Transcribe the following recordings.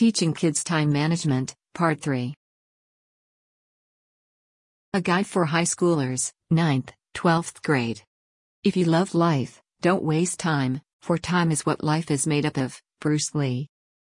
Teaching Kids Time Management, Part 3. A Guide for High Schoolers, 9th, 12th grade. If you love life, don't waste time, for time is what life is made up of. Bruce Lee.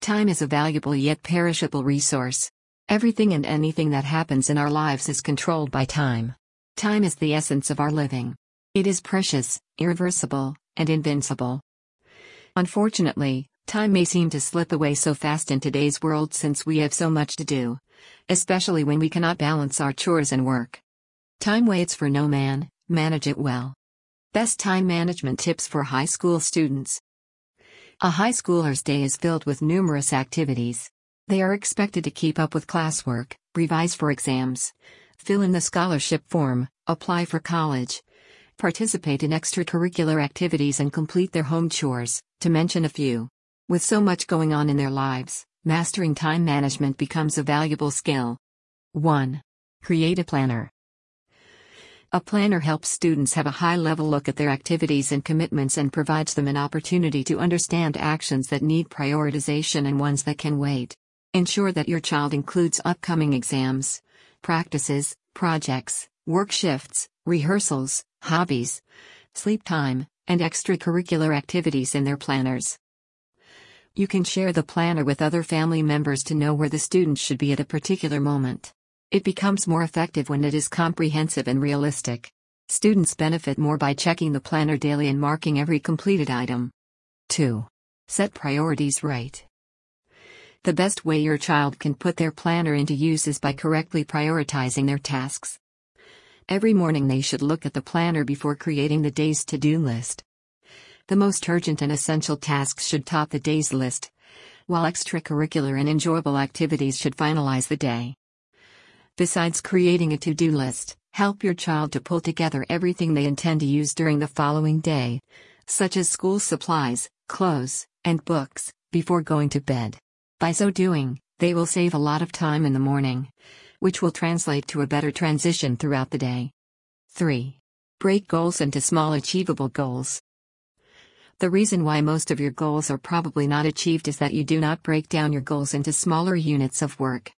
Time is a valuable yet perishable resource. Everything and anything that happens in our lives is controlled by time. Time is the essence of our living. It is precious, irreversible, and invincible. Unfortunately, time may seem to slip away so fast in today's world since we have so much to do. Especially when we cannot balance our chores and work. Time waits for no man, manage it well. Best time management tips for high school students. A high schooler's day is filled with numerous activities. They are expected to keep up with classwork, revise for exams, fill in the scholarship form, apply for college, participate in extracurricular activities, and complete their home chores, to mention a few. With so much going on in their lives, mastering time management becomes a valuable skill. 1. Create a planner. A planner helps students have a high level look at their activities and commitments and provides them an opportunity to understand actions that need prioritization and ones that can wait. Ensure that your child includes upcoming exams, practices, projects, work shifts, rehearsals, hobbies, sleep time, and extracurricular activities in their planners. You can share the planner with other family members to know where the student should be at a particular moment. It becomes more effective when it is comprehensive and realistic. Students benefit more by checking the planner daily and marking every completed item. 2. Set priorities right. The best way your child can put their planner into use is by correctly prioritizing their tasks. Every morning they should look at the planner before creating the day's to do list. The most urgent and essential tasks should top the day's list, while extracurricular and enjoyable activities should finalize the day. Besides creating a to do list, help your child to pull together everything they intend to use during the following day, such as school supplies, clothes, and books, before going to bed. By so doing, they will save a lot of time in the morning, which will translate to a better transition throughout the day. 3. Break goals into small achievable goals. The reason why most of your goals are probably not achieved is that you do not break down your goals into smaller units of work.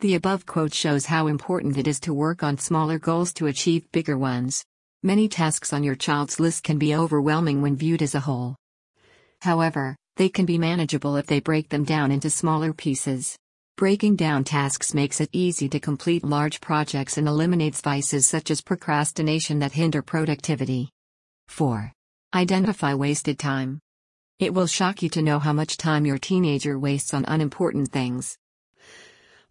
The above quote shows how important it is to work on smaller goals to achieve bigger ones. Many tasks on your child's list can be overwhelming when viewed as a whole. However, they can be manageable if they break them down into smaller pieces. Breaking down tasks makes it easy to complete large projects and eliminates vices such as procrastination that hinder productivity. 4. Identify wasted time. It will shock you to know how much time your teenager wastes on unimportant things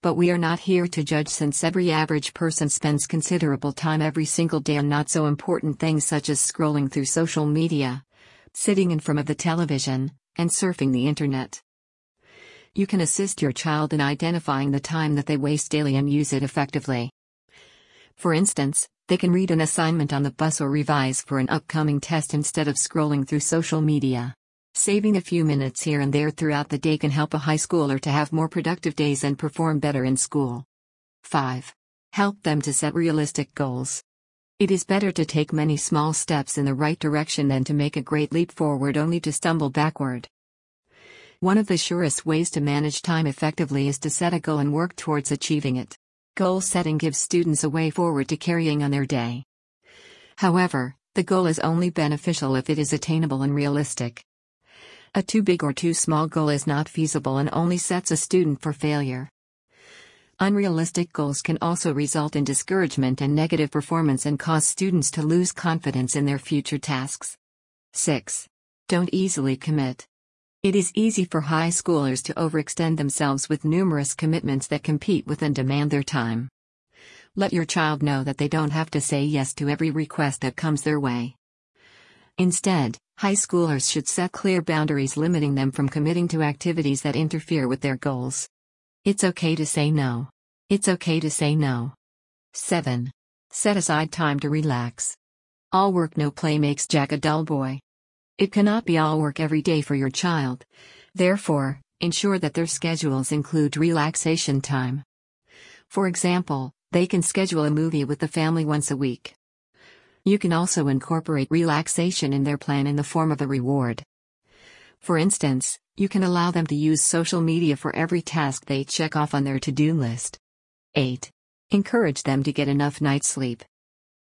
but we are not here to judge since every average person spends considerable time every single day on not so important things such as scrolling through social media, sitting in front of the television, and surfing the internet. You can assist your child in identifying the time that they waste daily and use it effectively. For instance, they can read an assignment on the bus or revise for an upcoming test instead of scrolling through social media. Saving a few minutes here and there throughout the day can help a high schooler to have more productive days and perform better in school. 5. Help them to set realistic goals. It is better to take many small steps in the right direction than to make a great leap forward only to stumble backward. One of the surest ways to manage time effectively is to set a goal and work towards achieving it. Goal setting gives students a way forward to carrying on their day. However, the goal is only beneficial if it is attainable and realistic. A too big or too small goal is not feasible and only sets a student for failure. Unrealistic goals can also result in discouragement and negative performance and cause students to lose confidence in their future tasks. 6. Don't easily commit. It is easy for high schoolers to overextend themselves with numerous commitments that compete with and demand their time. Let your child know that they don't have to say yes to every request that comes their way. Instead, high schoolers should set clear boundaries limiting them from committing to activities that interfere with their goals. It's okay to say no. It's okay to say no. 7. Set aside time to relax. All work no play makes Jack a dull boy. It cannot be all work every day for your child. Therefore, ensure that their schedules include relaxation time. For example, they can schedule a movie with the family once a week. You can also incorporate relaxation in their plan in the form of a reward. For instance, You can allow them to use social media for every task they check off on their to do list. 8. Encourage them to get enough night sleep.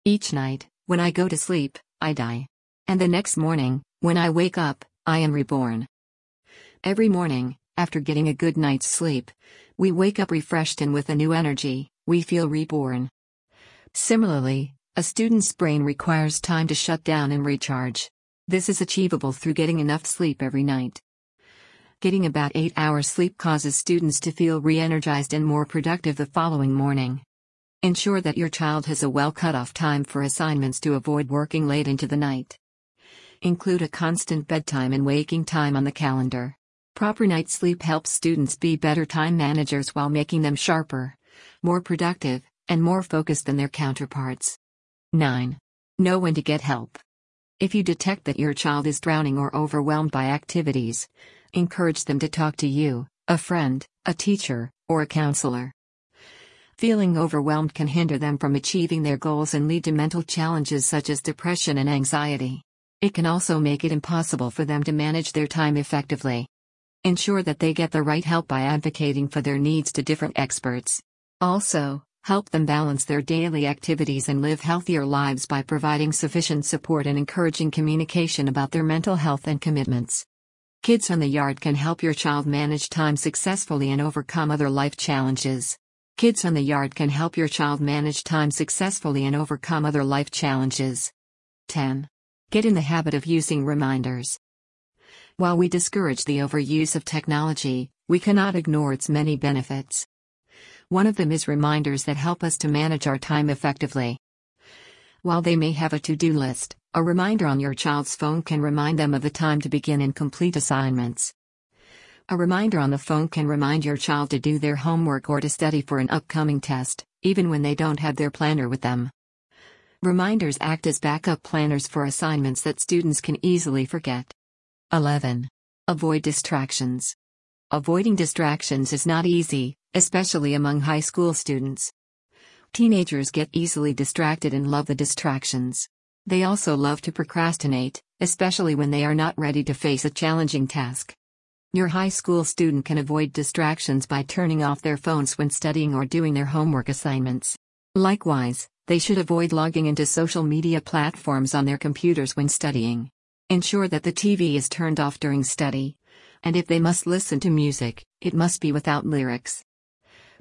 Each night, when I go to sleep, I die. And the next morning, when I wake up, I am reborn. Every morning, after getting a good night's sleep, we wake up refreshed and with a new energy, we feel reborn. Similarly, a student's brain requires time to shut down and recharge. This is achievable through getting enough sleep every night. Getting about 8 hours sleep causes students to feel re energized and more productive the following morning. Ensure that your child has a well cut off time for assignments to avoid working late into the night. Include a constant bedtime and waking time on the calendar. Proper night sleep helps students be better time managers while making them sharper, more productive, and more focused than their counterparts. 9. Know when to get help. If you detect that your child is drowning or overwhelmed by activities, encourage them to talk to you, a friend, a teacher, or a counselor. Feeling overwhelmed can hinder them from achieving their goals and lead to mental challenges such as depression and anxiety. It can also make it impossible for them to manage their time effectively. Ensure that they get the right help by advocating for their needs to different experts. Also, help them balance their daily activities and live healthier lives by providing sufficient support and encouraging communication about their mental health and commitments. Kids on the Yard can help your child manage time successfully and overcome other life challenges. Kids on the Yard can help your child manage time successfully and overcome other life challenges. 10. Get in the habit of using reminders. While we discourage the overuse of technology, we cannot ignore its many benefits. One of them is reminders that help us to manage our time effectively. While they may have a to do list, a reminder on your child's phone can remind them of the time to begin and complete assignments. A reminder on the phone can remind your child to do their homework or to study for an upcoming test, even when they don't have their planner with them. Reminders act as backup planners for assignments that students can easily forget. 11. Avoid distractions. Avoiding distractions is not easy, especially among high school students. Teenagers get easily distracted and love the distractions. They also love to procrastinate, especially when they are not ready to face a challenging task. Your high school student can avoid distractions by turning off their phones when studying or doing their homework assignments. Likewise, they should avoid logging into social media platforms on their computers when studying. Ensure that the TV is turned off during study. And if they must listen to music, it must be without lyrics.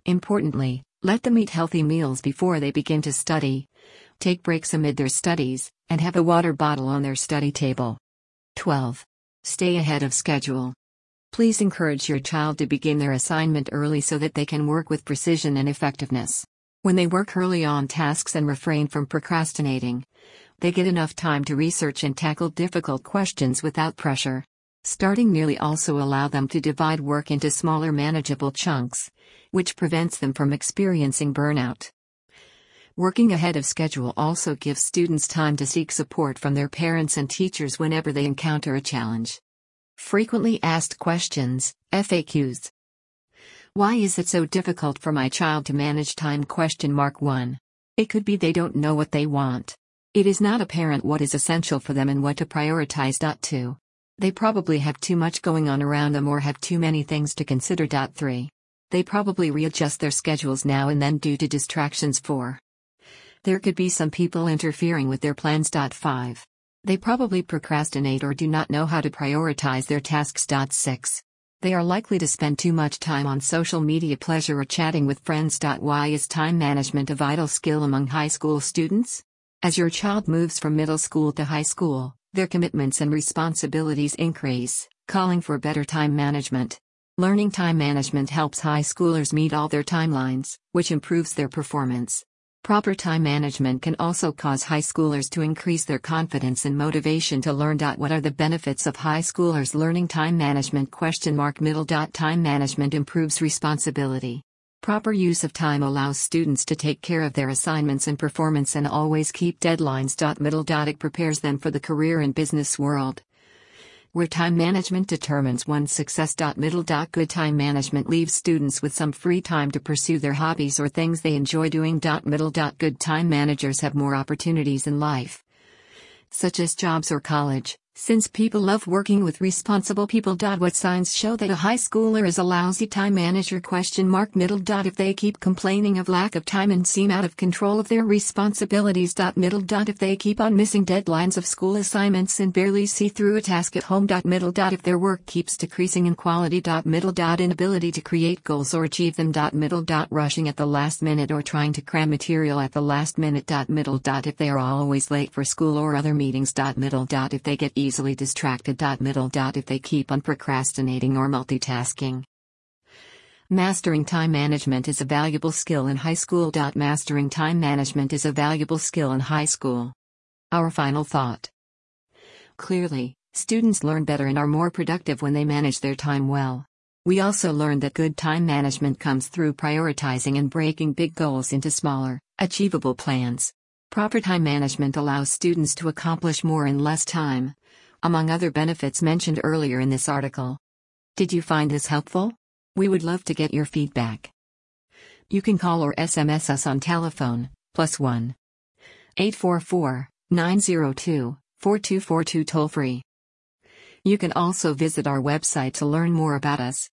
Importantly, let them eat healthy meals before they begin to study. Take breaks amid their studies, and have a water bottle on their study table. 12. Stay ahead of schedule. Please encourage your child to begin their assignment early so that they can work with precision and effectiveness. When they work early on tasks and refrain from procrastinating, they get enough time to research and tackle difficult questions without pressure. Starting nearly also allow them to divide work into smaller manageable chunks, which prevents them from experiencing burnout. Working ahead of schedule also gives students time to seek support from their parents and teachers whenever they encounter a challenge. Frequently asked questions, FAQs. Why is it so difficult for my child to manage time? Question mark 1. It could be they don't know what they want. It is not apparent what is essential for them and what to prioritize. 2. They probably have too much going on around them or have too many things to consider. 3. They probably readjust their schedules now and then due to distractions. 4. There could be some people interfering with their plans. 5. They probably procrastinate or do not know how to prioritize their tasks. 6. They are likely to spend too much time on social media pleasure or chatting with friends. Why is time management a vital skill among high school students? As your child moves from middle school to high school, their commitments and responsibilities increase, calling for better time management. Learning time management helps high schoolers meet all their timelines, which improves their performance. Proper time management can also cause high schoolers to increase their confidence and motivation to learn. What are the benefits of high schoolers learning time management? Question mark middle. Time management improves responsibility. Proper use of time allows students to take care of their assignments and performance and always keep deadlines. Middle. It prepares them for the career and business world where time management determines one's success. Middle. Good time management leaves students with some free time to pursue their hobbies or things they enjoy doing. Middle. Good time managers have more opportunities in life, such as jobs or college, Since people love working with responsible people. What signs show that a high schooler is a lousy time manager? Question mark middle. If they keep complaining of lack of time and seem out of control of their responsibilities. Middle. If they keep on missing deadlines of school assignments and barely see through a task at home. Middle. If their work keeps decreasing in quality. Middle. Inability to create goals or achieve them. Middle. Rushing at the last minute or trying to cram material at the last minute. Middle. If they are always late for school or other meetings. Middle. If they get easily distracted. Middle. If they keep on procrastinating or multitasking. Mastering time management is a valuable skill in high school. Mastering time management is a valuable skill in high school. Our final thought. Clearly, students learn better and are more productive when they manage their time well. We also learned that good time management comes through prioritizing and breaking big goals into smaller, achievable plans. Proper time management allows students to accomplish more in less time, among other benefits mentioned earlier in this article. Did you find this helpful? We would love to get your feedback. You can call or SMS us on telephone, plus 1 844 902 4242 toll free. You can also visit our website to learn more about us.